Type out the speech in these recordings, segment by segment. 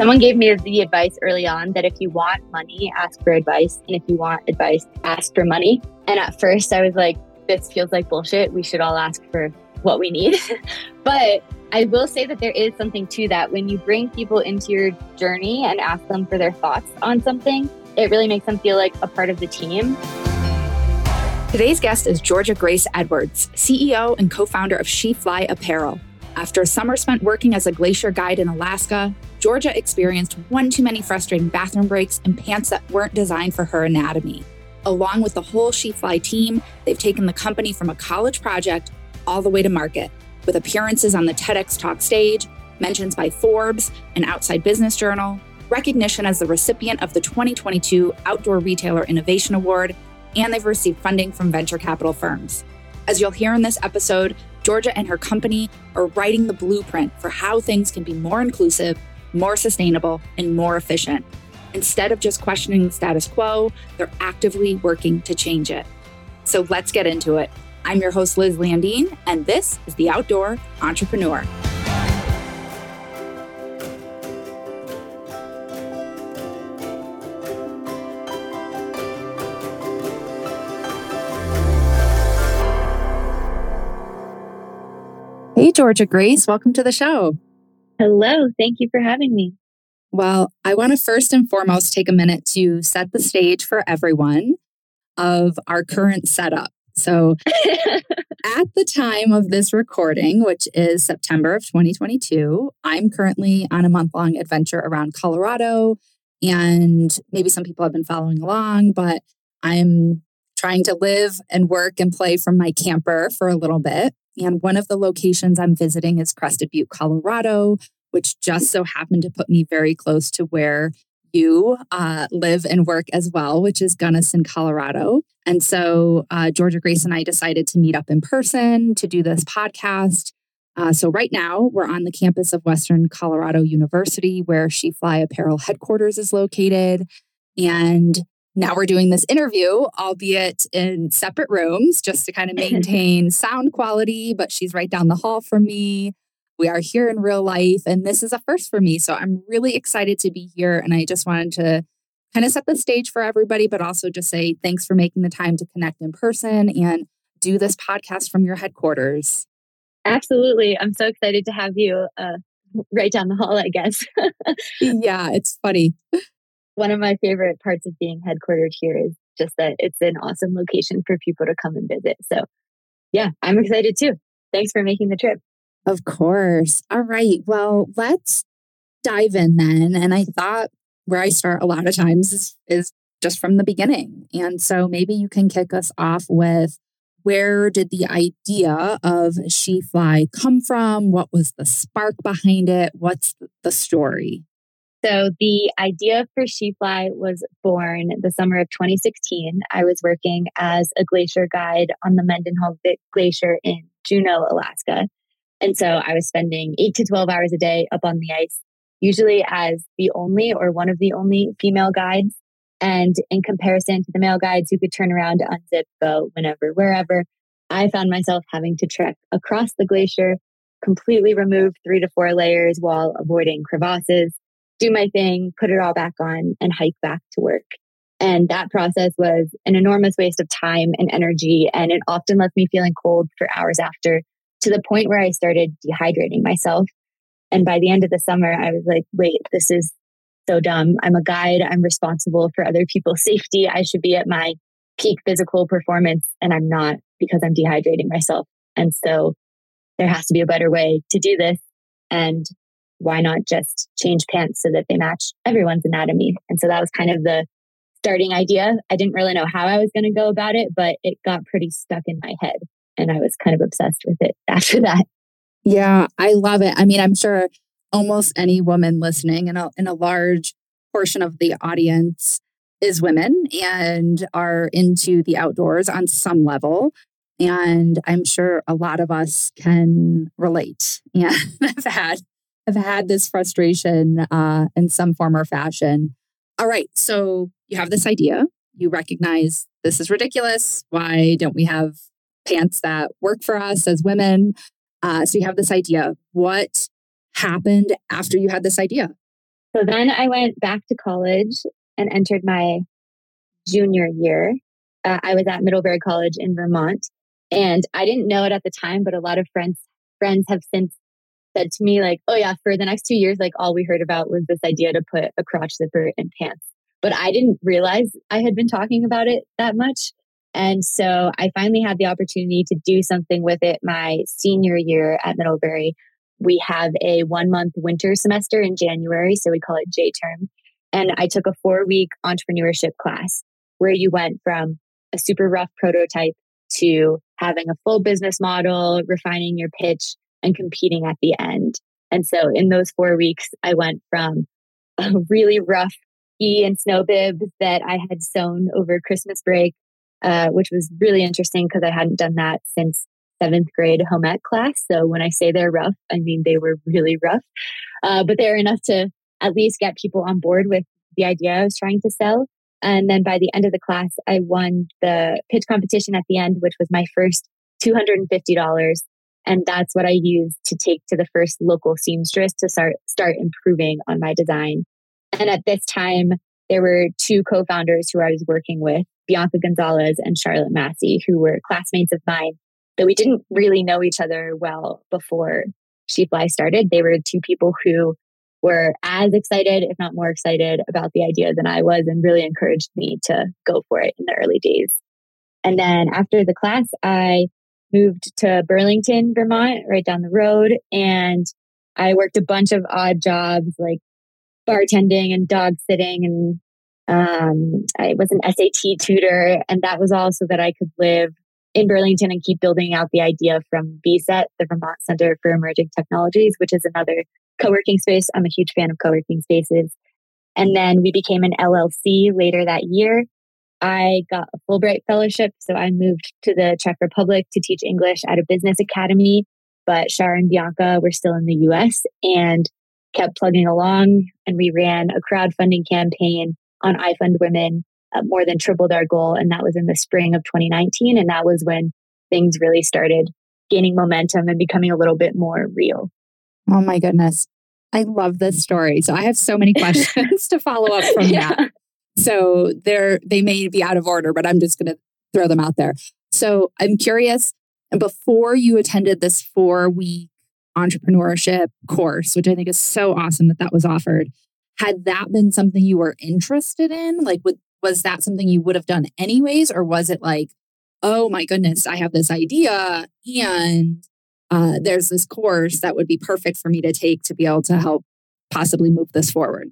Someone gave me the advice early on that if you want money, ask for advice. And if you want advice, ask for money. And at first, I was like, this feels like bullshit. We should all ask for what we need. but I will say that there is something to that. When you bring people into your journey and ask them for their thoughts on something, it really makes them feel like a part of the team. Today's guest is Georgia Grace Edwards, CEO and co founder of SheFly Apparel. After a summer spent working as a glacier guide in Alaska, Georgia experienced one too many frustrating bathroom breaks and pants that weren't designed for her anatomy. Along with the whole SheFly team, they've taken the company from a college project all the way to market, with appearances on the TEDx Talk stage, mentions by Forbes and Outside Business Journal, recognition as the recipient of the 2022 Outdoor Retailer Innovation Award, and they've received funding from venture capital firms. As you'll hear in this episode, Georgia and her company are writing the blueprint for how things can be more inclusive, more sustainable, and more efficient. Instead of just questioning the status quo, they're actively working to change it. So let's get into it. I'm your host, Liz Landeen, and this is The Outdoor Entrepreneur. Hey, Georgia Grace, welcome to the show. Hello, thank you for having me. Well, I want to first and foremost take a minute to set the stage for everyone of our current setup. So, at the time of this recording, which is September of 2022, I'm currently on a month long adventure around Colorado. And maybe some people have been following along, but I'm trying to live and work and play from my camper for a little bit. And one of the locations I'm visiting is Crested Butte, Colorado, which just so happened to put me very close to where you uh, live and work as well, which is Gunnison, Colorado. And so uh, Georgia Grace and I decided to meet up in person to do this podcast. Uh, so right now we're on the campus of Western Colorado University, where SheFly Apparel headquarters is located. And now we're doing this interview, albeit in separate rooms, just to kind of maintain sound quality. But she's right down the hall from me. We are here in real life, and this is a first for me. So I'm really excited to be here. And I just wanted to kind of set the stage for everybody, but also just say thanks for making the time to connect in person and do this podcast from your headquarters. Absolutely. I'm so excited to have you uh, right down the hall, I guess. yeah, it's funny one of my favorite parts of being headquartered here is just that it's an awesome location for people to come and visit. So, yeah, I'm excited too. Thanks for making the trip. Of course. All right. Well, let's dive in then. And I thought where I start a lot of times is, is just from the beginning. And so maybe you can kick us off with where did the idea of SheFly come from? What was the spark behind it? What's the story? So the idea for SheFly was born the summer of 2016. I was working as a glacier guide on the Mendenhall Glacier in Juneau, Alaska. And so I was spending eight to 12 hours a day up on the ice, usually as the only or one of the only female guides. And in comparison to the male guides who could turn around unzip, go whenever, wherever, I found myself having to trek across the glacier, completely remove three to four layers while avoiding crevasses do my thing, put it all back on, and hike back to work. And that process was an enormous waste of time and energy. And it often left me feeling cold for hours after to the point where I started dehydrating myself. And by the end of the summer, I was like, wait, this is so dumb. I'm a guide. I'm responsible for other people's safety. I should be at my peak physical performance, and I'm not because I'm dehydrating myself. And so there has to be a better way to do this. And why not just change pants so that they match everyone's anatomy? And so that was kind of the starting idea. I didn't really know how I was going to go about it, but it got pretty stuck in my head. And I was kind of obsessed with it after that. Yeah, I love it. I mean, I'm sure almost any woman listening and a, a large portion of the audience is women and are into the outdoors on some level. And I'm sure a lot of us can relate and have had have had this frustration uh, in some form or fashion. All right, so you have this idea. You recognize this is ridiculous. Why don't we have pants that work for us as women? Uh, so you have this idea. What happened after you had this idea? So then I went back to college and entered my junior year. Uh, I was at Middlebury College in Vermont, and I didn't know it at the time, but a lot of friends friends have since said to me like, "Oh yeah, for the next two years, like all we heard about was this idea to put a crotch zipper in pants." But I didn't realize I had been talking about it that much. And so I finally had the opportunity to do something with it my senior year at Middlebury. We have a one month winter semester in January, so we call it J term. And I took a four week entrepreneurship class where you went from a super rough prototype to having a full business model, refining your pitch, and competing at the end. And so in those four weeks, I went from a really rough ski and snow bib that I had sewn over Christmas break, uh, which was really interesting because I hadn't done that since seventh grade home ec class. So when I say they're rough, I mean they were really rough, uh, but they're enough to at least get people on board with the idea I was trying to sell. And then by the end of the class, I won the pitch competition at the end, which was my first $250. And that's what I used to take to the first local seamstress to start, start improving on my design. And at this time, there were two co founders who I was working with, Bianca Gonzalez and Charlotte Massey, who were classmates of mine, but we didn't really know each other well before SheFly started. They were two people who were as excited, if not more excited, about the idea than I was and really encouraged me to go for it in the early days. And then after the class, I moved to Burlington, Vermont, right down the road. And I worked a bunch of odd jobs like bartending and dog sitting. And um, I was an SAT tutor. And that was all so that I could live in Burlington and keep building out the idea from VCET, the Vermont Center for Emerging Technologies, which is another co working space. I'm a huge fan of co working spaces. And then we became an LLC later that year. I got a Fulbright fellowship, so I moved to the Czech Republic to teach English at a business academy. But Shar and Bianca were still in the US and kept plugging along. And we ran a crowdfunding campaign on iFund Women, uh, more than tripled our goal. And that was in the spring of 2019. And that was when things really started gaining momentum and becoming a little bit more real. Oh my goodness. I love this story. So I have so many questions to follow up from yeah. that. So they're they may be out of order, but I'm just going to throw them out there. So I'm curious before you attended this 4-week entrepreneurship course, which I think is so awesome that that was offered, had that been something you were interested in? Like would, was that something you would have done anyways or was it like, "Oh my goodness, I have this idea and uh, there's this course that would be perfect for me to take to be able to help possibly move this forward?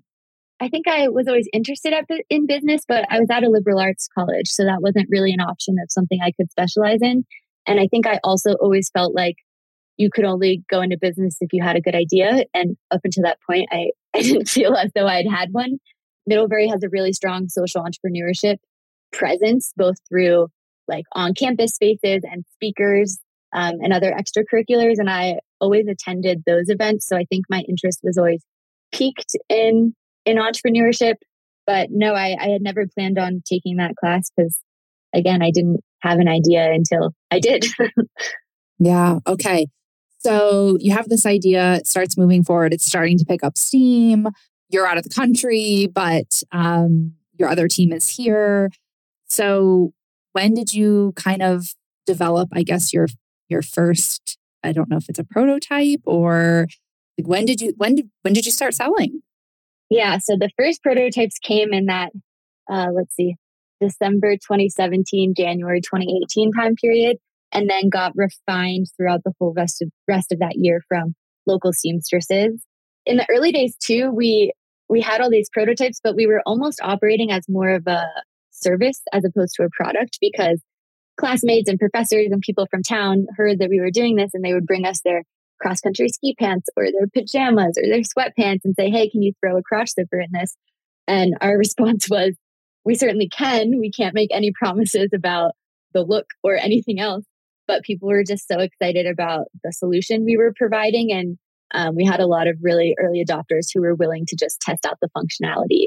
I think I was always interested in business, but I was at a liberal arts college. So that wasn't really an option of something I could specialize in. And I think I also always felt like you could only go into business if you had a good idea. And up until that point, I, I didn't feel as though I'd had one. Middlebury has a really strong social entrepreneurship presence, both through like on campus spaces and speakers um, and other extracurriculars. And I always attended those events. So I think my interest was always piqued in in entrepreneurship. But no, I, I had never planned on taking that class because again, I didn't have an idea until I did. yeah. Okay. So you have this idea, it starts moving forward, it's starting to pick up steam. You're out of the country, but um, your other team is here. So when did you kind of develop, I guess, your your first i don't know if it's a prototype or like when did you when did when did you start selling yeah so the first prototypes came in that uh, let's see december 2017 january 2018 time period and then got refined throughout the whole rest of rest of that year from local seamstresses. In the early days too we we had all these prototypes but we were almost operating as more of a service as opposed to a product because classmates and professors and people from town heard that we were doing this and they would bring us their cross country ski pants or their pajamas or their sweatpants and say, Hey, can you throw a crotch zipper in this? And our response was, We certainly can. We can't make any promises about the look or anything else. But people were just so excited about the solution we were providing. And um, we had a lot of really early adopters who were willing to just test out the functionality.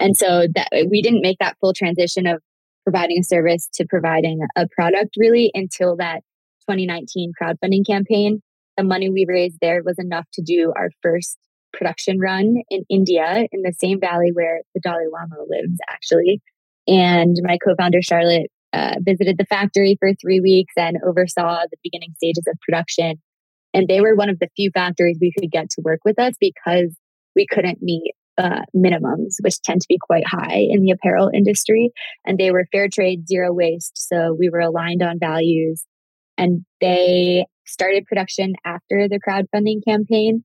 And so that we didn't make that full transition of providing a service to providing a product really until that 2019 crowdfunding campaign. The money we raised there was enough to do our first production run in India in the same valley where the Dalai Lama lives, actually. And my co founder, Charlotte, uh, visited the factory for three weeks and oversaw the beginning stages of production. And they were one of the few factories we could get to work with us because we couldn't meet uh, minimums, which tend to be quite high in the apparel industry. And they were fair trade, zero waste. So we were aligned on values. And they started production after the crowdfunding campaign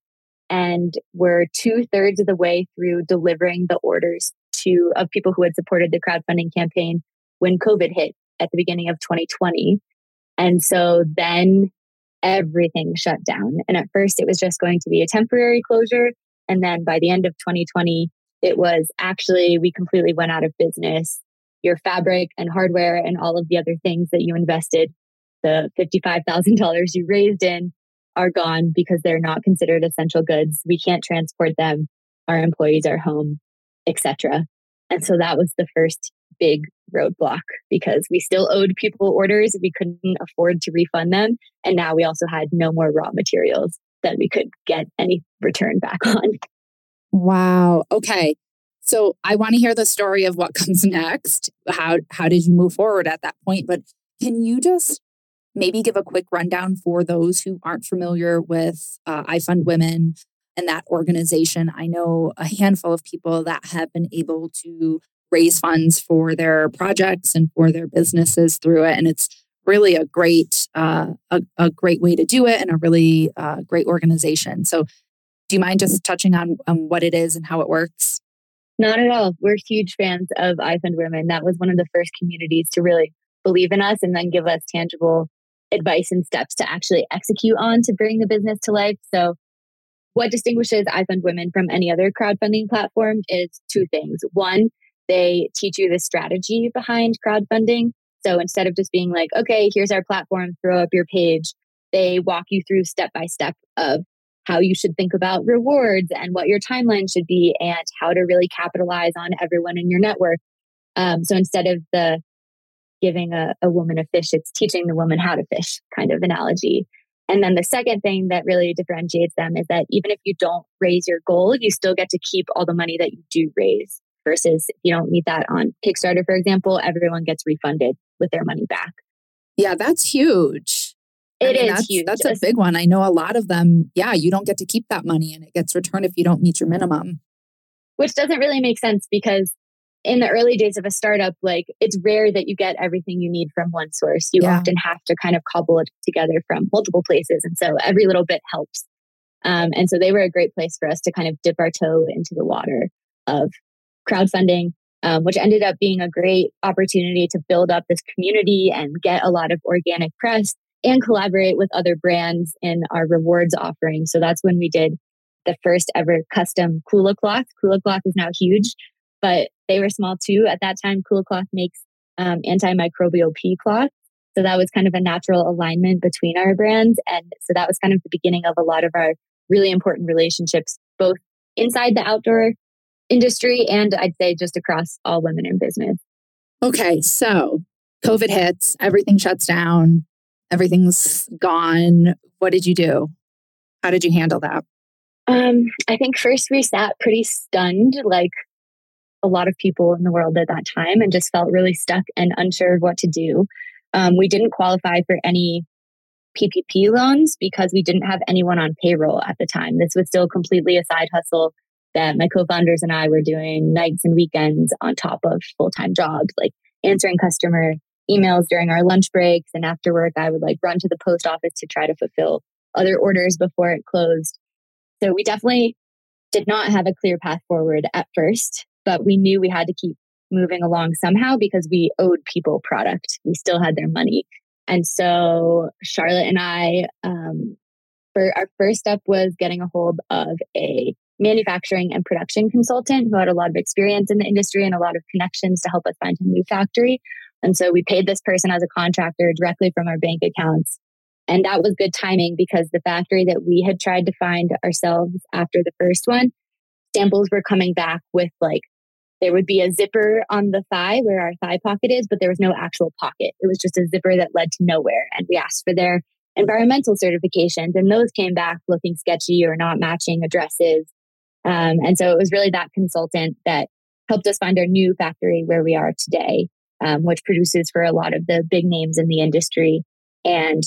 and were two thirds of the way through delivering the orders to of people who had supported the crowdfunding campaign when COVID hit at the beginning of 2020. And so then everything shut down. And at first it was just going to be a temporary closure. And then by the end of 2020, it was actually, we completely went out of business. Your fabric and hardware and all of the other things that you invested, the $55,000 you raised in, are gone because they're not considered essential goods. We can't transport them. Our employees are home, etc. And so that was the first big roadblock because we still owed people orders. We couldn't afford to refund them. And now we also had no more raw materials that we could get any return back on. Wow. Okay. So I want to hear the story of what comes next. How how did you move forward at that point? But can you just maybe give a quick rundown for those who aren't familiar with uh, iFund Women and that organization? I know a handful of people that have been able to raise funds for their projects and for their businesses through it, and it's really a great uh, a, a, great way to do it and a really uh, great organization. So, do you mind just touching on, on what it is and how it works? Not at all. We're huge fans of iFund Women. That was one of the first communities to really believe in us and then give us tangible advice and steps to actually execute on to bring the business to life. So, what distinguishes iFund Women from any other crowdfunding platform is two things. One, they teach you the strategy behind crowdfunding. So instead of just being like, okay, here's our platform, throw up your page, they walk you through step by step of how you should think about rewards and what your timeline should be and how to really capitalize on everyone in your network. Um, so instead of the giving a, a woman a fish, it's teaching the woman how to fish kind of analogy. And then the second thing that really differentiates them is that even if you don't raise your goal, you still get to keep all the money that you do raise versus if you don't meet that on Kickstarter, for example, everyone gets refunded with their money back. Yeah, that's huge. It I mean, is that's, huge. That's a big one. I know a lot of them, yeah, you don't get to keep that money and it gets returned if you don't meet your minimum. Which doesn't really make sense because in the early days of a startup, like it's rare that you get everything you need from one source. You yeah. often have to kind of cobble it together from multiple places. And so every little bit helps. Um, and so they were a great place for us to kind of dip our toe into the water of crowdfunding, um, which ended up being a great opportunity to build up this community and get a lot of organic press and collaborate with other brands in our rewards offering. So that's when we did the first ever custom Kula cloth. Kula cloth is now huge, but they were small too. At that time, Kula cloth makes um, antimicrobial pea cloth. So that was kind of a natural alignment between our brands. And so that was kind of the beginning of a lot of our really important relationships, both inside the outdoor industry and I'd say just across all women in business. Okay, so COVID hits, everything shuts down, everything's gone. What did you do? How did you handle that? Um, I think first we sat pretty stunned, like a lot of people in the world at that time, and just felt really stuck and unsure of what to do. Um, we didn't qualify for any PPP loans because we didn't have anyone on payroll at the time. This was still completely a side hustle that my co-founders and I were doing nights and weekends on top of full-time jobs, like answering customer emails during our lunch breaks and after work I would like run to the post office to try to fulfill other orders before it closed. So we definitely did not have a clear path forward at first, but we knew we had to keep moving along somehow because we owed people product. We still had their money. And so Charlotte and I, um, for our first step was getting a hold of a manufacturing and production consultant who had a lot of experience in the industry and a lot of connections to help us find a new factory. And so we paid this person as a contractor directly from our bank accounts. And that was good timing because the factory that we had tried to find ourselves after the first one, samples were coming back with like, there would be a zipper on the thigh where our thigh pocket is, but there was no actual pocket. It was just a zipper that led to nowhere. And we asked for their environmental certifications, and those came back looking sketchy or not matching addresses Um, and so it was really that consultant that helped us find our new factory where we are today, um, which produces for a lot of the big names in the industry. And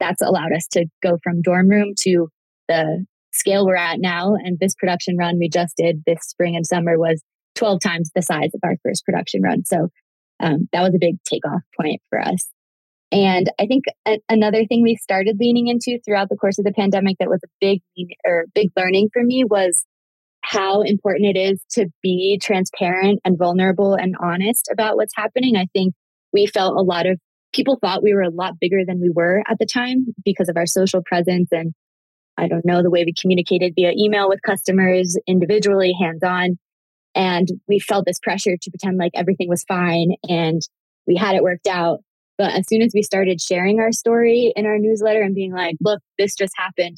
that's allowed us to go from dorm room to the scale we're at now. And this production run we just did this spring and summer was 12 times the size of our first production run. So um, that was a big takeoff point for us. And I think a- another thing we started leaning into throughout the course of the pandemic that was a big or big learning for me was how important it is to be transparent and vulnerable and honest about what's happening. I think we felt a lot of people thought we were a lot bigger than we were at the time because of our social presence and I don't know the way we communicated via email with customers individually, hands on. And we felt this pressure to pretend like everything was fine and we had it worked out. But as soon as we started sharing our story in our newsletter and being like, look, this just happened,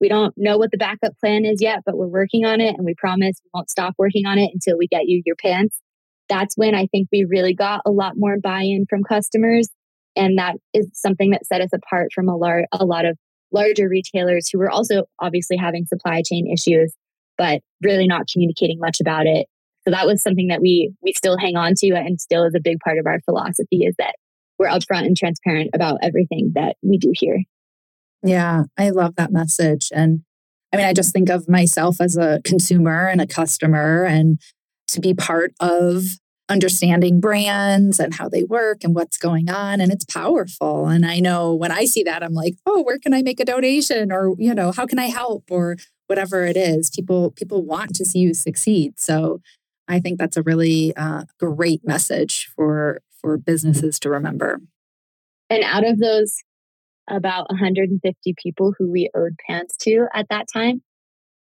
we don't know what the backup plan is yet, but we're working on it and we promise we won't stop working on it until we get you your pants. That's when I think we really got a lot more buy in from customers. And that is something that set us apart from a, lar- a lot of larger retailers who were also obviously having supply chain issues, but really not communicating much about it. So that was something that we we still hang on to and still is a big part of our philosophy is that we're upfront and transparent about everything that we do here. Yeah, I love that message. And I mean, I just think of myself as a consumer and a customer and to be part of understanding brands and how they work and what's going on and it's powerful. And i know when i see that i'm like oh where can i make a donation? or you know how can i help? or whatever it is. People people want to see you succeed. So i think that's a really uh, great message for for businesses to remember and out of those about 150 people who we owed pants to at that time.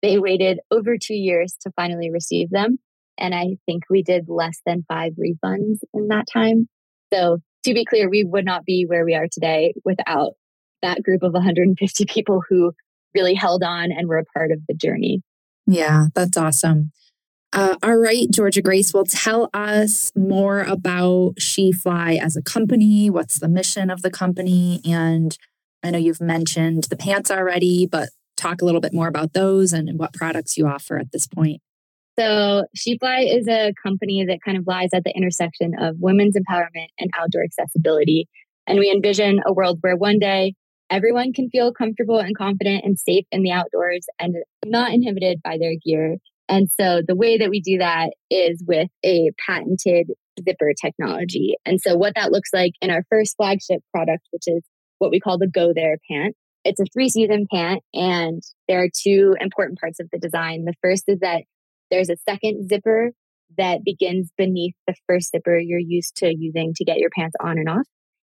They waited over two years to finally receive them. And I think we did less than five refunds in that time. So, to be clear, we would not be where we are today without that group of 150 people who really held on and were a part of the journey. Yeah, that's awesome. Uh, all right, Georgia Grace will tell us more about SheFly as a company. What's the mission of the company? And I know you've mentioned the pants already, but talk a little bit more about those and what products you offer at this point. So, SheFly is a company that kind of lies at the intersection of women's empowerment and outdoor accessibility. And we envision a world where one day everyone can feel comfortable and confident and safe in the outdoors and not inhibited by their gear. And so, the way that we do that is with a patented zipper technology. And so, what that looks like in our first flagship product, which is what we call the Go There pant. It's a three season pant, and there are two important parts of the design. The first is that there's a second zipper that begins beneath the first zipper you're used to using to get your pants on and off.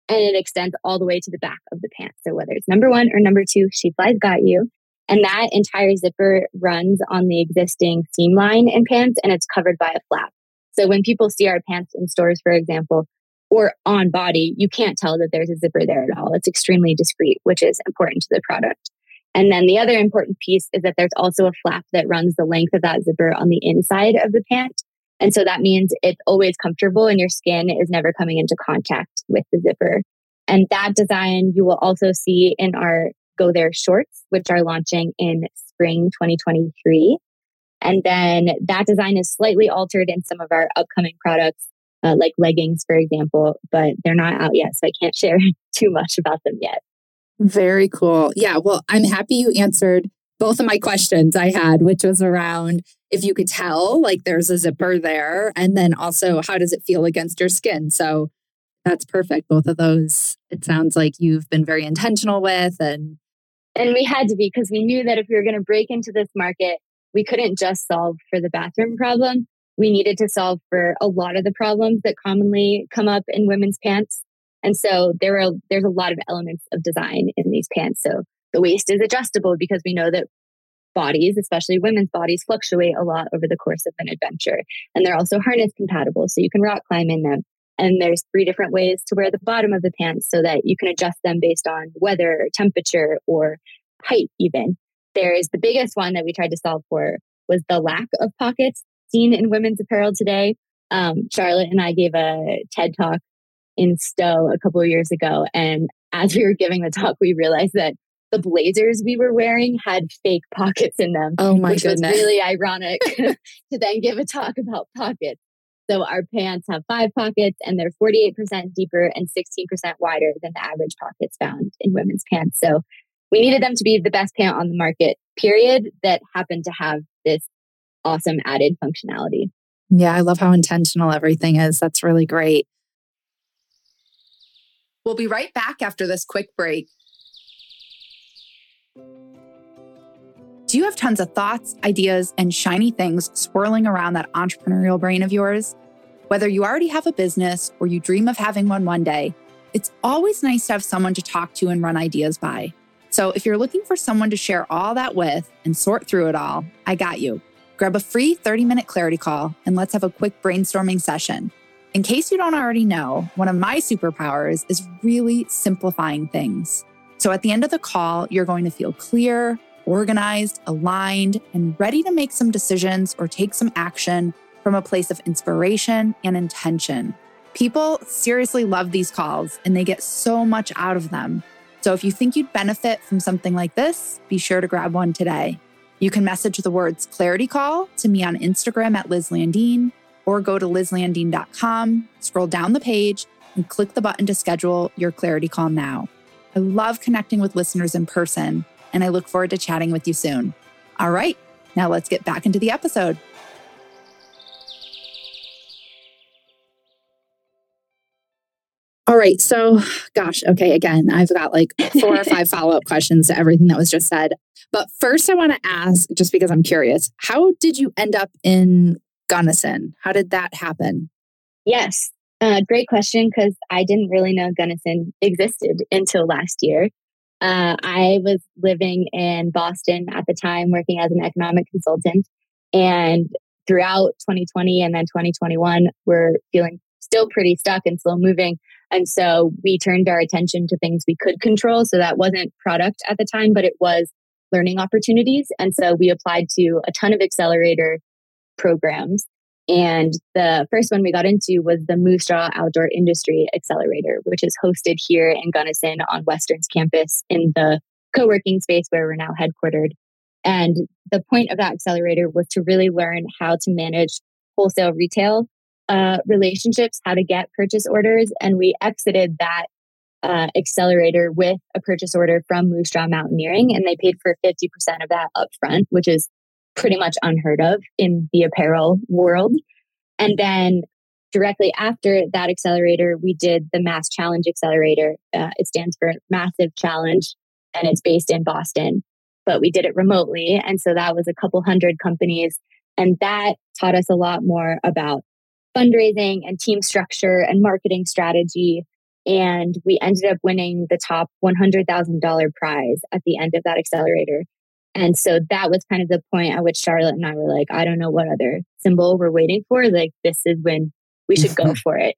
And it extends all the way to the back of the pants. So whether it's number one or number two, SheFly's got you. And that entire zipper runs on the existing seam line in pants and it's covered by a flap. So when people see our pants in stores, for example, or on body, you can't tell that there's a zipper there at all. It's extremely discreet, which is important to the product. And then the other important piece is that there's also a flap that runs the length of that zipper on the inside of the pant. And so that means it's always comfortable and your skin is never coming into contact with the zipper. And that design you will also see in our Go There shorts, which are launching in spring 2023. And then that design is slightly altered in some of our upcoming products uh, like leggings, for example, but they're not out yet. So I can't share too much about them yet. Very cool. Yeah. Well, I'm happy you answered both of my questions I had, which was around if you could tell, like there's a zipper there, and then also how does it feel against your skin? So that's perfect. Both of those, it sounds like you've been very intentional with and and we had to be because we knew that if we were going to break into this market, we couldn't just solve for the bathroom problem we needed to solve for a lot of the problems that commonly come up in women's pants. And so there are there's a lot of elements of design in these pants. So the waist is adjustable because we know that bodies, especially women's bodies, fluctuate a lot over the course of an adventure. And they're also harness compatible, so you can rock climb in them. And there's three different ways to wear the bottom of the pants so that you can adjust them based on weather, temperature, or height, even. There's the biggest one that we tried to solve for was the lack of pockets seen in women's apparel today. Um, Charlotte and I gave a TED talk in Stowe a couple of years ago. And as we were giving the talk, we realized that the blazers we were wearing had fake pockets in them. Oh my which goodness. was really ironic to then give a talk about pockets. So our pants have five pockets and they're 48% deeper and 16% wider than the average pockets found in women's pants. So we needed them to be the best pant on the market, period, that happened to have this awesome added functionality. Yeah, I love how intentional everything is. That's really great. We'll be right back after this quick break. Do you have tons of thoughts, ideas, and shiny things swirling around that entrepreneurial brain of yours? Whether you already have a business or you dream of having one one day, it's always nice to have someone to talk to and run ideas by. So if you're looking for someone to share all that with and sort through it all, I got you. Grab a free 30 minute clarity call and let's have a quick brainstorming session. In case you don't already know, one of my superpowers is really simplifying things. So at the end of the call, you're going to feel clear, organized, aligned, and ready to make some decisions or take some action from a place of inspiration and intention. People seriously love these calls and they get so much out of them. So if you think you'd benefit from something like this, be sure to grab one today. You can message the words clarity call to me on Instagram at Liz Landeen or go to lizlandeen.com, scroll down the page, and click the button to schedule your clarity call now. I love connecting with listeners in person, and I look forward to chatting with you soon. All right, now let's get back into the episode. All right. So, gosh, okay. Again, I've got like four or five follow up questions to everything that was just said. But first, I want to ask, just because I'm curious, how did you end up in Gunnison? How did that happen? Yes. Uh, great question because I didn't really know Gunnison existed until last year. Uh, I was living in Boston at the time, working as an economic consultant. And throughout 2020 and then 2021, we're feeling still pretty stuck and slow moving. And so we turned our attention to things we could control. So that wasn't product at the time, but it was learning opportunities. And so we applied to a ton of accelerator programs. And the first one we got into was the Moosejaw Outdoor Industry Accelerator, which is hosted here in Gunnison on Western's campus in the co working space where we're now headquartered. And the point of that accelerator was to really learn how to manage wholesale retail uh, relationships, how to get purchase orders. And we exited that uh, accelerator with a purchase order from Moosejaw Mountaineering, and they paid for 50% of that upfront, which is pretty much unheard of in the apparel world. And then directly after that accelerator, we did the MassChallenge Accelerator. Uh, it stands for Massive Challenge, and it's based in Boston, but we did it remotely. And so that was a couple hundred companies. And that taught us a lot more about fundraising and team structure and marketing strategy. And we ended up winning the top $100,000 prize at the end of that accelerator. And so that was kind of the point at which Charlotte and I were like, I don't know what other symbol we're waiting for. Like, this is when we should go for it.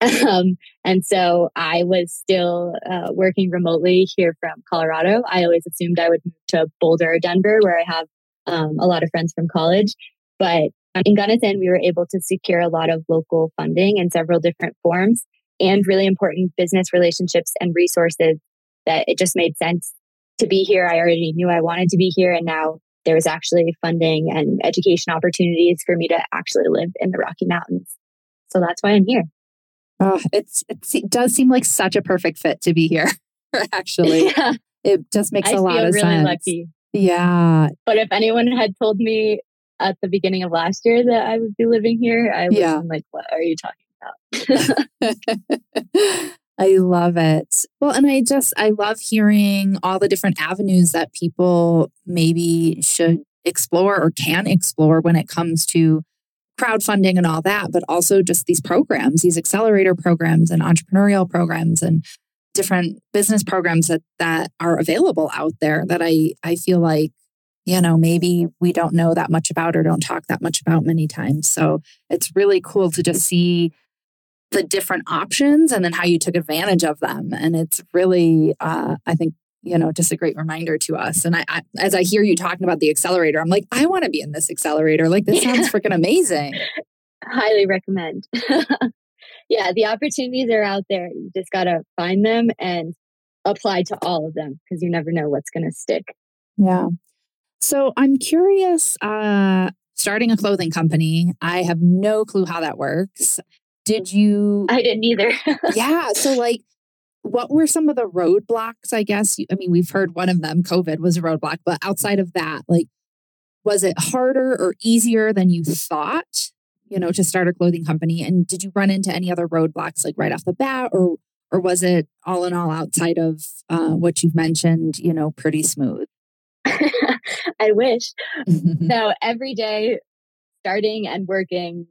Um, and so I was still uh, working remotely here from Colorado. I always assumed I would move to Boulder or Denver, where I have um, a lot of friends from college. But in Gunnison, we were able to secure a lot of local funding in several different forms and really important business relationships and resources that it just made sense to be here. I already knew I wanted to be here. And now there was actually funding and education opportunities for me to actually live in the Rocky Mountains. So that's why I'm here. Oh, it's, it does seem like such a perfect fit to be here. Actually, yeah. it just makes I a lot of really sense. Lucky. Yeah. But if anyone had told me at the beginning of last year that I would be living here, I was yeah. like, what are you talking about? I love it. Well, and I just, I love hearing all the different avenues that people maybe should explore or can explore when it comes to crowdfunding and all that, but also just these programs, these accelerator programs and entrepreneurial programs and different business programs that that are available out there that I I feel like you know, maybe we don't know that much about or don't talk that much about many times. So it's really cool to just see the different options and then how you took advantage of them. And it's really, uh, I think, you know, just a great reminder to us. And I, I, as I hear you talking about the accelerator, I'm like, I want to be in this accelerator. Like, this sounds freaking amazing. Highly recommend. yeah, the opportunities are out there. You just got to find them and apply to all of them because you never know what's going to stick. Yeah. So I'm curious, uh, starting a clothing company, I have no clue how that works. Did you? I didn't either. yeah. So, like, what were some of the roadblocks? I guess, I mean, we've heard one of them, COVID was a roadblock, but outside of that, like, was it harder or easier than you thought, you know, to start a clothing company? And did you run into any other roadblocks, like right off the bat, or or was it all in all outside of uh, what you've mentioned, you know, pretty smooth? I wish. so every day, starting and working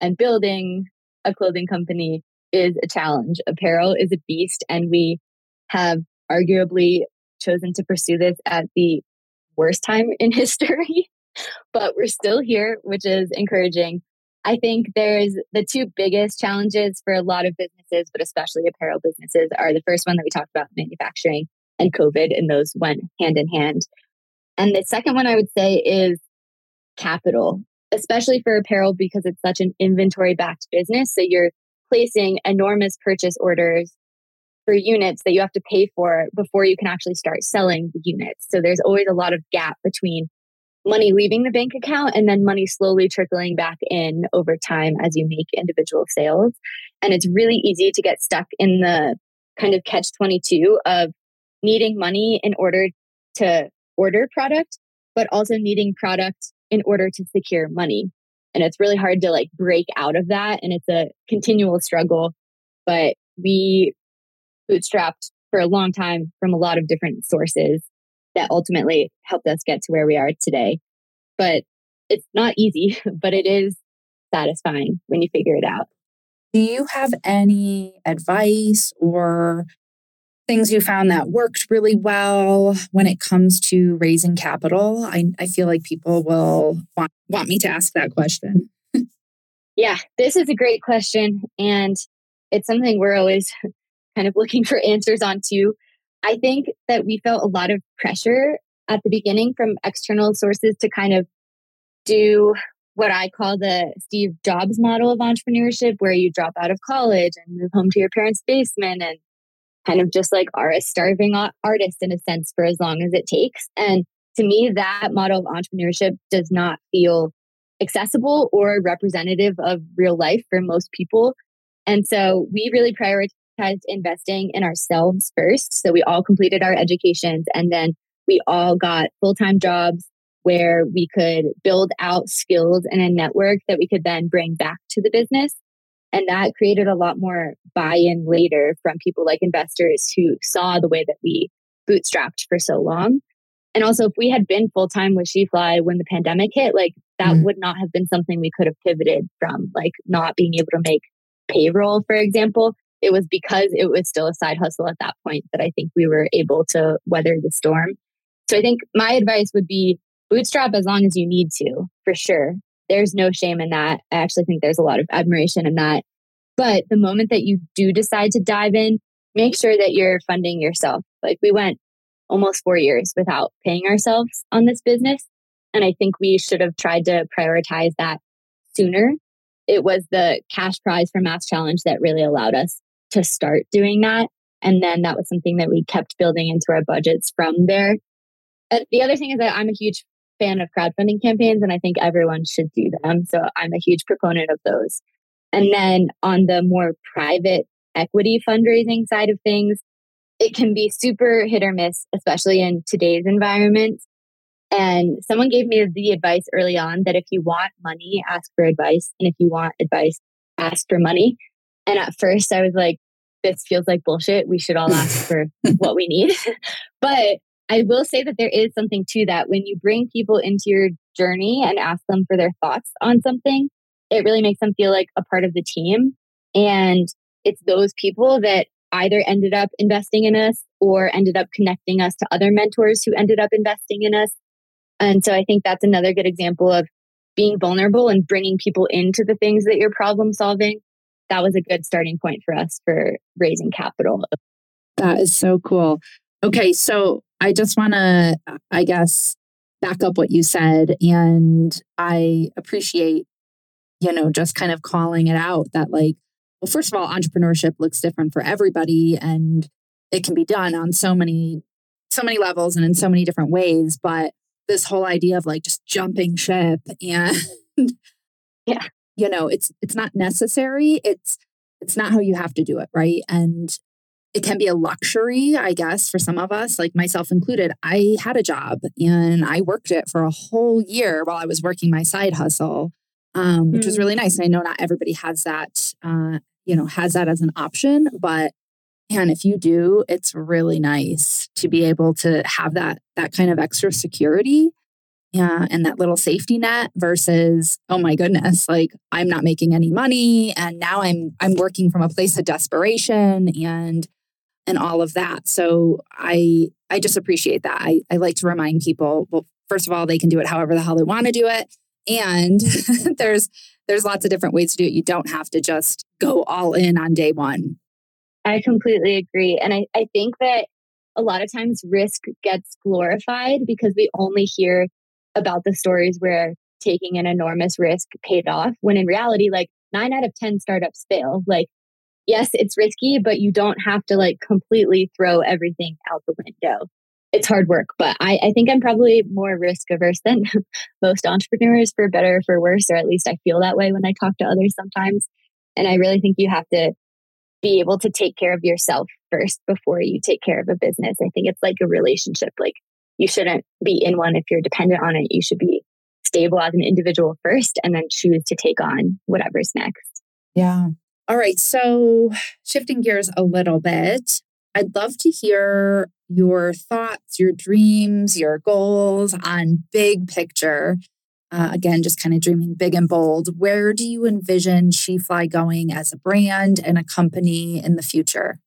and building a clothing company is a challenge. Apparel is a beast, and we have arguably chosen to pursue this at the worst time in history, but we're still here, which is encouraging. I think there's the two biggest challenges for a lot of businesses, but especially apparel businesses, are the first one that we talked about manufacturing and COVID, and those went hand in hand. And the second one I would say is capital, especially for apparel because it's such an inventory backed business. So you're placing enormous purchase orders for units that you have to pay for before you can actually start selling the units. So there's always a lot of gap between money leaving the bank account and then money slowly trickling back in over time as you make individual sales. And it's really easy to get stuck in the kind of catch 22 of needing money in order to order product, but also needing product in order to secure money. And it's really hard to like break out of that. And it's a continual struggle. But we bootstrapped for a long time from a lot of different sources that ultimately helped us get to where we are today. But it's not easy, but it is satisfying when you figure it out. Do you have any advice or things you found that worked really well when it comes to raising capital? I, I feel like people will want, want me to ask that question. yeah, this is a great question. And it's something we're always kind of looking for answers on too. I think that we felt a lot of pressure at the beginning from external sources to kind of do what I call the Steve Jobs model of entrepreneurship, where you drop out of college and move home to your parents' basement and kind of just like are a starving artist in a sense for as long as it takes. And to me, that model of entrepreneurship does not feel accessible or representative of real life for most people. And so we really prioritized investing in ourselves first. So we all completed our educations and then we all got full time jobs where we could build out skills and a network that we could then bring back to the business. And that created a lot more buy in later from people like investors who saw the way that we bootstrapped for so long. And also, if we had been full time with SheFly when the pandemic hit, like that mm. would not have been something we could have pivoted from, like not being able to make payroll, for example. It was because it was still a side hustle at that point that I think we were able to weather the storm. So I think my advice would be bootstrap as long as you need to, for sure there's no shame in that. I actually think there's a lot of admiration in that. But the moment that you do decide to dive in, make sure that you're funding yourself. Like we went almost four years without paying ourselves on this business. And I think we should have tried to prioritize that sooner. It was the cash prize for MassChallenge that really allowed us to start doing that. And then that was something that we kept building into our budgets from there. Uh, the other thing is that I'm a huge fan of crowdfunding campaigns and I think everyone should do them. So I'm a huge proponent of those. And then on the more private equity fundraising side of things, it can be super hit or miss, especially in today's environment. And someone gave me the advice early on that if you want money, ask for advice. And if you want advice, ask for money. And at first I was like, this feels like bullshit. We should all ask for what we need. but I will say that there is something to that. When you bring people into your journey and ask them for their thoughts on something, it really makes them feel like a part of the team. And it's those people that either ended up investing in us or ended up connecting us to other mentors who ended up investing in us. And so I think that's another good example of being vulnerable and bringing people into the things that you're problem solving. That was a good starting point for us for raising capital. That is so cool. Okay, so I just want to, I guess, back up what you said. And I appreciate, you know, just kind of calling it out that, like, well, first of all, entrepreneurship looks different for everybody. And it can be done on so many so many levels and in so many different ways but this whole idea of like just jumping ship and yeah you know it's it's not necessary it's it's not how you have to do it right and it can be a luxury i guess for some of us like myself included i had a job and i worked it for a whole year while i was working my side hustle um, which mm. was really nice and i know not everybody has that uh, you know has that as an option but and if you do, it's really nice to be able to have that that kind of extra security yeah, and that little safety net versus, oh my goodness, like I'm not making any money and now I'm I'm working from a place of desperation and and all of that. So I I just appreciate that. I, I like to remind people, well, first of all, they can do it however the hell they want to do it. And there's there's lots of different ways to do it. You don't have to just go all in on day one. I completely agree. And I, I think that a lot of times risk gets glorified because we only hear about the stories where taking an enormous risk paid off, when in reality, like nine out of 10 startups fail. Like, yes, it's risky, but you don't have to like completely throw everything out the window. It's hard work, but I, I think I'm probably more risk averse than most entrepreneurs for better or for worse, or at least I feel that way when I talk to others sometimes. And I really think you have to be able to take care of yourself first before you take care of a business. I think it's like a relationship. Like you shouldn't be in one if you're dependent on it. You should be stable as an individual first and then choose to take on whatever's next. Yeah. All right. So shifting gears a little bit, I'd love to hear your thoughts, your dreams, your goals on big picture uh, again, just kind of dreaming big and bold. Where do you envision SheFly going as a brand and a company in the future?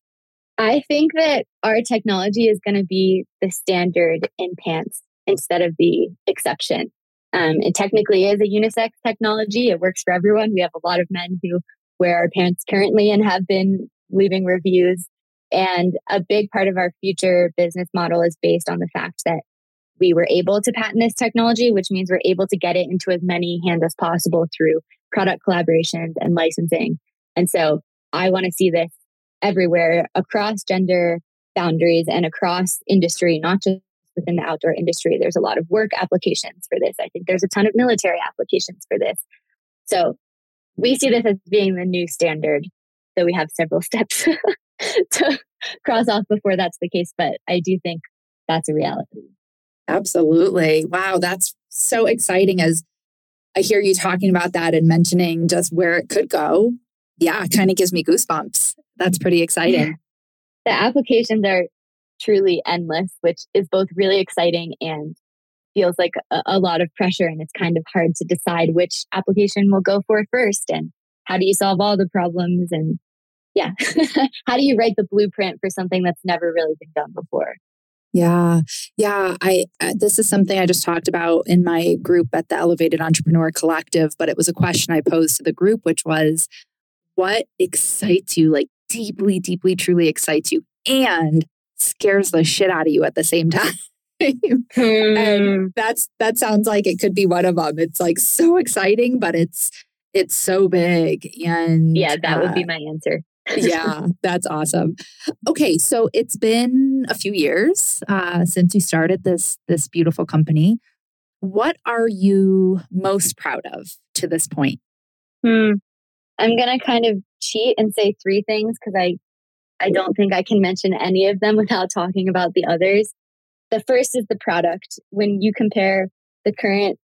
I think that our technology is going to be the standard in pants instead of the exception. Um, it technically is a unisex technology. It works for everyone. We have a lot of men who wear our parents currently and have been leaving reviews. And a big part of our future business model is based on the fact that we were able to patent this technology, which means we're able to get it into as many hands as possible through product collaborations and licensing. And so I want to see this everywhere across gender boundaries and across industry, not just within the outdoor industry. There's a lot of work applications for this. I think there's a ton of military applications for this. So we see this as being the new standard, though we have several steps to cross off before that's the case. But I do think that's a reality. Absolutely. Wow, that's so exciting as I hear you talking about that and mentioning just where it could go. Yeah, it kind of gives me goosebumps. That's pretty exciting. Yeah. The applications are truly endless, which is both really exciting and feels like a, a, lot of pressure. And it's kind of hard to decide which application we'll go for first. And how do you solve all the problems? And yeah, how do you write the blueprint for something that's never really been done before? Yeah. Yeah. I, uh, this is something I just talked about in my group at the Elevated Entrepreneur Collective, but it was a question I posed to the group, which was what excites you, like deeply, deeply, truly excites you and scares the shit out of you at the same time? hmm. and that's, that sounds like it could be one of them. It's like so exciting, but it's, it's so big. And yeah, that uh, would be uh, my answer yeah, that's awesome. Okay, so it's been a few years uh, since you started this this beautiful company. What are you most proud of to this point? Hmm. I'm gonna kind of cheat and say three things because I I don't think I can mention any of them without talking about the others. The first is the product. When you compare the current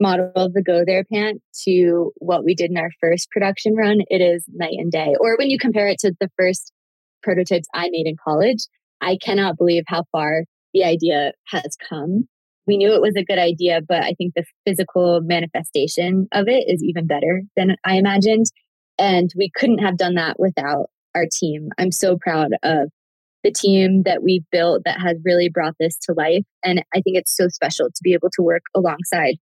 model of the Go There pant to what we did in our first production run, it is night and day. Or when you compare it to the first prototypes I made in college, I cannot believe how far the idea has come. We knew it was a good idea, but I think the physical manifestation of it is even better than I imagined. And we couldn't have done that without our team. I'm so proud of the team that we've built that has really brought this to life. And I think it's so special to be able to work alongside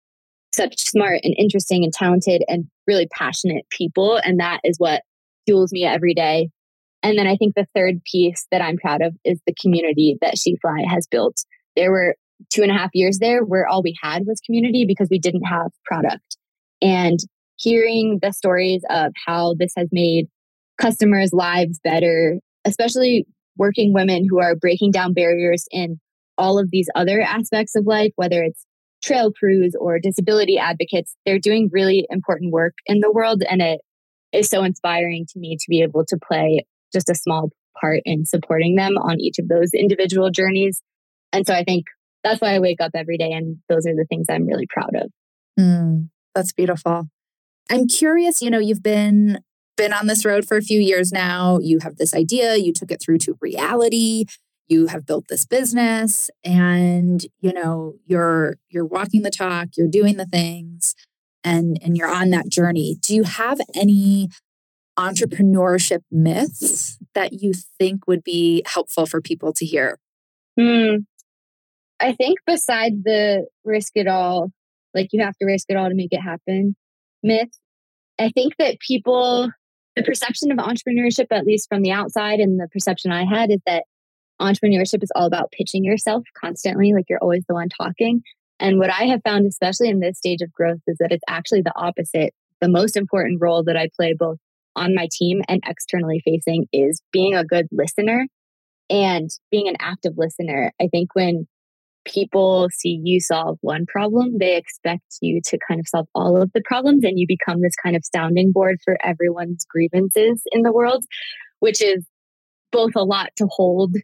such smart and interesting and talented and really passionate people. And that is what fuels me every day. And then I think the third piece that I'm proud of is the community that SheFly has built. There were two and a half years there where all we had was community because we didn't have product. And hearing the stories of how this has made customers' lives better, especially working women who are breaking down barriers in all of these other aspects of life, whether it's trail crews or disability advocates, they're doing really important work in the world. And it is so inspiring to me to be able to play just a small part in supporting them on each of those individual journeys. And so I think that's why I wake up every day. And those are the things I'm really proud of. Mm, that's beautiful. I'm curious, you know, you've been been on this road for a few years now. You have this idea, you took it through to reality. You have built this business and, you know, you're you're walking the talk, you're doing the things and and you're on that journey. Do you have any entrepreneurship myths that you think would be helpful for people to hear? Hmm. I think besides the risk it all, like you have to risk it all to make it happen myth, I think that people, the perception of entrepreneurship, at least from the outside, and the perception I had is that entrepreneurship is all about pitching yourself constantly, like you're always the one talking. And what I have found, especially in this stage of growth, is that it's actually the opposite. The most important role that I play both on my team and externally facing is being a good listener and being an active listener. I think when people see you solve one problem, they expect you to kind of solve all of the problems and you become this kind of sounding board for everyone's grievances in the world, which is both a lot to hold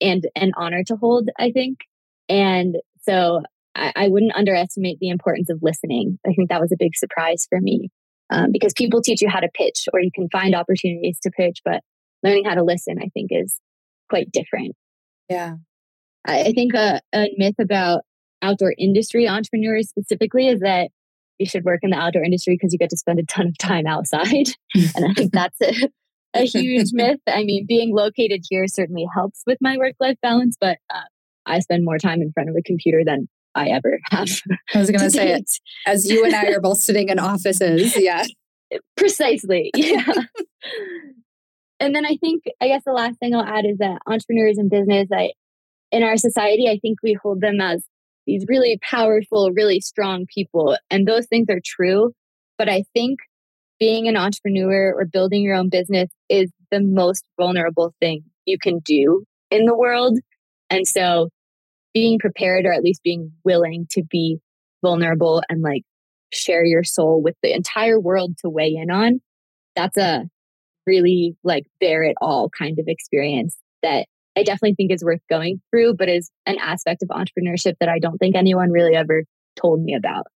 and an honor to hold, I think. And so I, I wouldn't underestimate the importance of listening. I think that was a big surprise for me um, because people teach you how to pitch or you can find opportunities to pitch, but learning how to listen, I think, is quite different. Yeah. I think a, a myth about outdoor industry entrepreneurs specifically is that you should work in the outdoor industry because you get to spend a ton of time outside. and I think that's a, a huge myth. I mean, being located here certainly helps with my work life balance, but uh, I spend more time in front of a computer than I ever have. I was going to say it as you and I are both sitting in offices. Yeah. Precisely. Yeah. and then I think, I guess the last thing I'll add is that entrepreneurs in business, I, in our society, I think we hold them as these really powerful, really strong people. And those things are true. But I think being an entrepreneur or building your own business is the most vulnerable thing you can do in the world. And so being prepared or at least being willing to be vulnerable and like share your soul with the entire world to weigh in on, that's a really like bear it all kind of experience that I definitely think is worth going through, but is an aspect of entrepreneurship that I don't think anyone really ever told me about.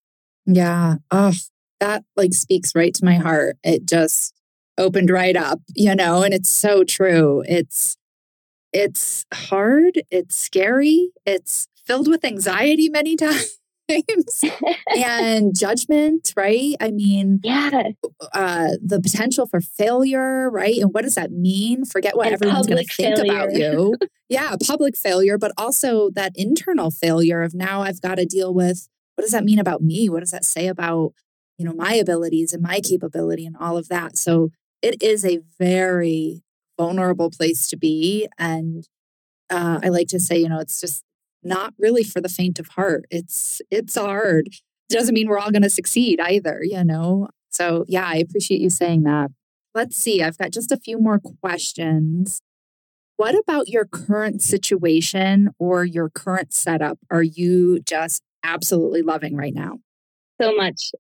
Yeah. Oh, that like speaks right to my heart. It just opened right up, you know, and it's so true. It's it's hard, it's scary, it's filled with anxiety many times and judgment, right? I mean, yeah, uh, the potential for failure, right? And what does that mean? Forget what and everyone's going to think about you. yeah, public failure, but also that internal failure of now I've got to deal with what does that mean about me? What does that say about you know my abilities and my capability and all of that? So it is a very vulnerable place to be, and uh, I like to say, you know, it's just not really for the faint of heart. It's it's hard. It doesn't mean we're all going to succeed either, you know. So, yeah, I appreciate you saying that. Let's see. I've got just a few more questions. What about your current situation or your current setup are you just absolutely loving right now? So much.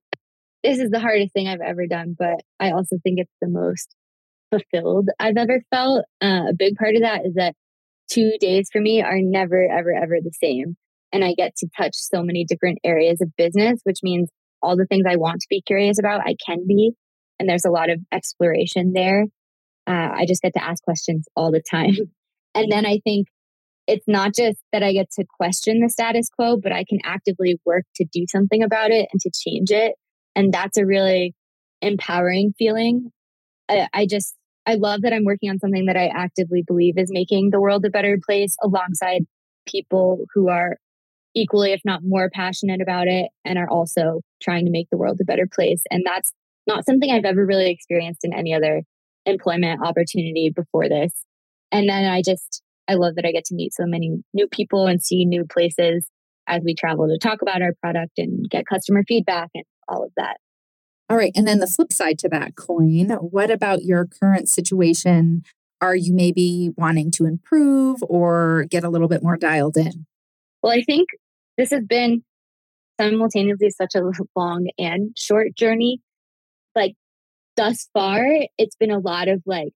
This is the hardest thing I've ever done, but I also think it's the most fulfilled I've ever felt. Uh, a big part of that is that two days for me are never, ever, ever the same. And I get to touch so many different areas of business, which means all the things I want to be curious about, I can be. And there's a lot of exploration there. Uh, I just get to ask questions all the time. And then I think it's not just that I get to question the status quo, but I can actively work to do something about it and to change it. And that's a really empowering feeling. I, I just I love that I'm working on something that I actively believe is making the world a better place alongside people who are equally, if not more passionate about it and are also trying to make the world a better place. And that's not something I've ever really experienced in any other employment opportunity before this. And then I just, I love that I get to meet so many new people and see new places as we travel to talk about our product and get customer feedback and all of that. All right. And then the flip side to that coin, what about your current situation are you maybe wanting to improve or get a little bit more dialed in? Well, I think this has been simultaneously such a long and short journey. Like thus far, it's been a lot of like,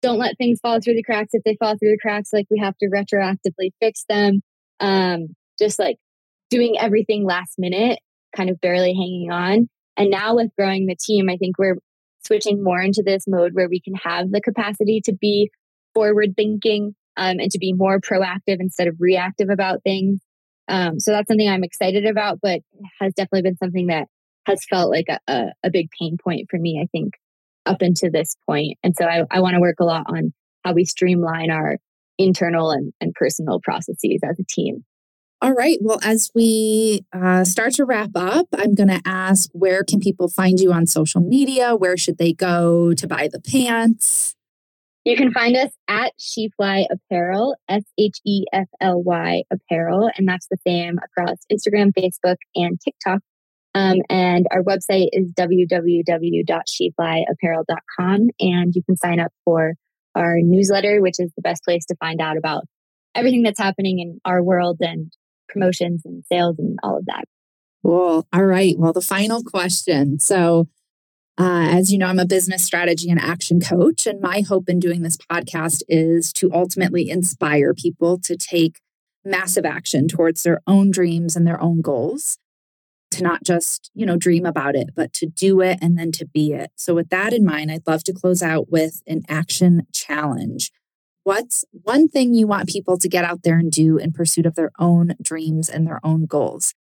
don't let things fall through the cracks. If they fall through the cracks, like we have to retroactively fix them. Um, just like doing everything last minute, kind of barely hanging on. And now with growing the team, I think we're switching more into this mode where we can have the capacity to be forward thinking um, and to be more proactive instead of reactive about things. Um, so that's something I'm excited about, but has definitely been something that has felt like a, a, a big pain point for me, I think, up until this point. And so I, I want to work a lot on how we streamline our internal and, and personal processes as a team. All right. Well, as we uh, start to wrap up, I'm going to ask where can people find you on social media? Where should they go to buy the pants? You can find us at SheFly Apparel, S H E F L Y Apparel, and that's the same across Instagram, Facebook, and TikTok. Um, and our website is www.sheflyapparel.com, and you can sign up for our newsletter, which is the best place to find out about everything that's happening in our world and promotions and sales and all of that. Cool. All right. Well, the final question. So, uh, as you know, I'm a business strategy and action coach. And my hope in doing this podcast is to ultimately inspire people to take massive action towards their own dreams and their own goals, to not just, you know, dream about it, but to do it and then to be it. So, with that in mind, I'd love to close out with an action challenge. What's one thing you want people to get out there and do in pursuit of their own dreams and their own goals?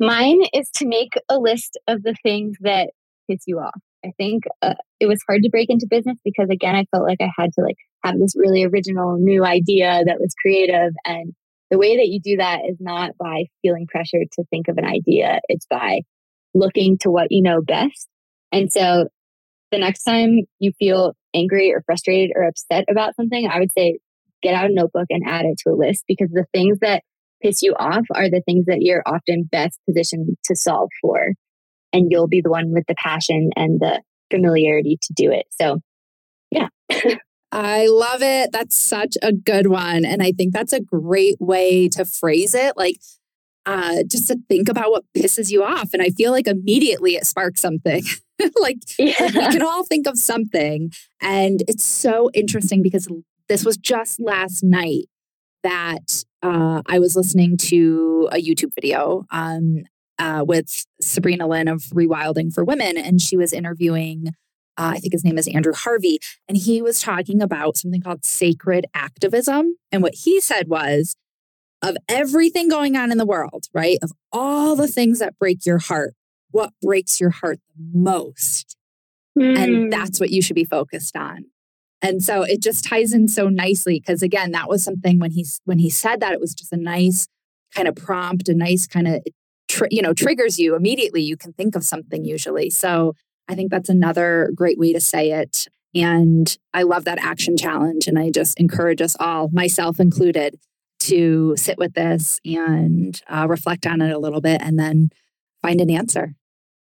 Mine is to make a list of the things that piss you off. I think uh, it was hard to break into business because again, I felt like I had to like have this really original new idea that was creative. And the way that you do that is not by feeling pressure to think of an idea. It's by looking to what you know best. And so the next time you feel angry or frustrated or upset about something, I would say get out a notebook and add it to a list because the things that piss you off are the things that you're often best positioned to solve for. And you'll be the one with the passion and the familiarity to do it. So, yeah. I love it. That's such a good one. And I think that's a great way to phrase it. Like, uh, just to think about what pisses you off. And I feel like immediately it sparks something. like yeah. we can all think of something. And it's so interesting because this was just last night that uh, I was listening to a YouTube video um, uh, with Sabrina Lynn of Rewilding for Women, and she was interviewing. Uh, I think his name is Andrew Harvey, and he was talking about something called sacred activism. And what he said was, of everything going on in the world, right? Of all the things that break your heart, what breaks your heart the most. Mm. And hmm. that's what you should be focused on. And so it just ties in so nicely because again, that was something when he's when he said that it was just a nice kind of prompt, a nice kind of you know triggers you immediately. You can think of something usually. So I think that's another great way to say it. And I love that action challenge. And I just encourage us all, myself included, to sit with this and uh, reflect on it a little bit and then find an answer.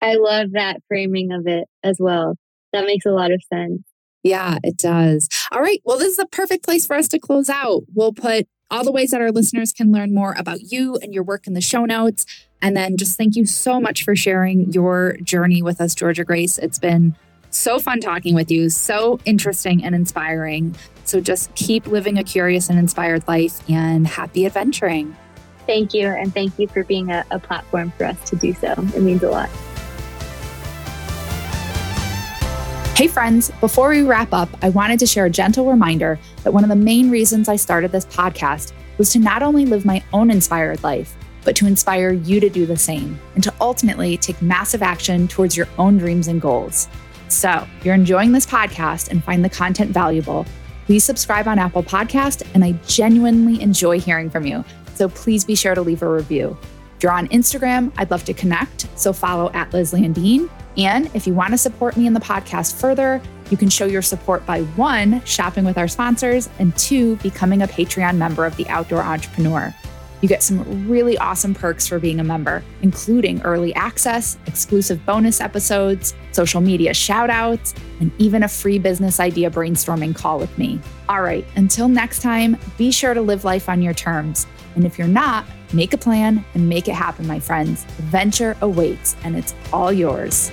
I love that framing of it as well. That makes a lot of sense. Yeah, it does. All right. Well, this is a perfect place for us to close out. We'll put all the ways that our listeners can learn more about you and your work in the show notes. And then just thank you so much for sharing your journey with us, Georgia Grace. It's been so fun talking with you, so interesting and inspiring. So just keep living a curious and inspired life and happy adventuring. Thank you. And thank you for being a, a platform for us to do so. It means a lot. Hey, friends, before we wrap up, I wanted to share a gentle reminder that one of the main reasons I started this podcast was to not only live my own inspired life, but to inspire you to do the same and to ultimately take massive action towards your own dreams and goals. So, if you're enjoying this podcast and find the content valuable, please subscribe on Apple Podcast, and I genuinely enjoy hearing from you. So please be sure to leave a review. If you're on Instagram, I'd love to connect. So follow at Liz Landeen. And if you want to support me in the podcast further, you can show your support by one, shopping with our sponsors, and two, becoming a Patreon member of the Outdoor Entrepreneur. You get some really awesome perks for being a member, including early access, exclusive bonus episodes, social media shout outs, and even a free business idea brainstorming call with me. All right, until next time, be sure to live life on your terms. And if you're not, make a plan and make it happen, my friends. Adventure awaits, and it's all yours.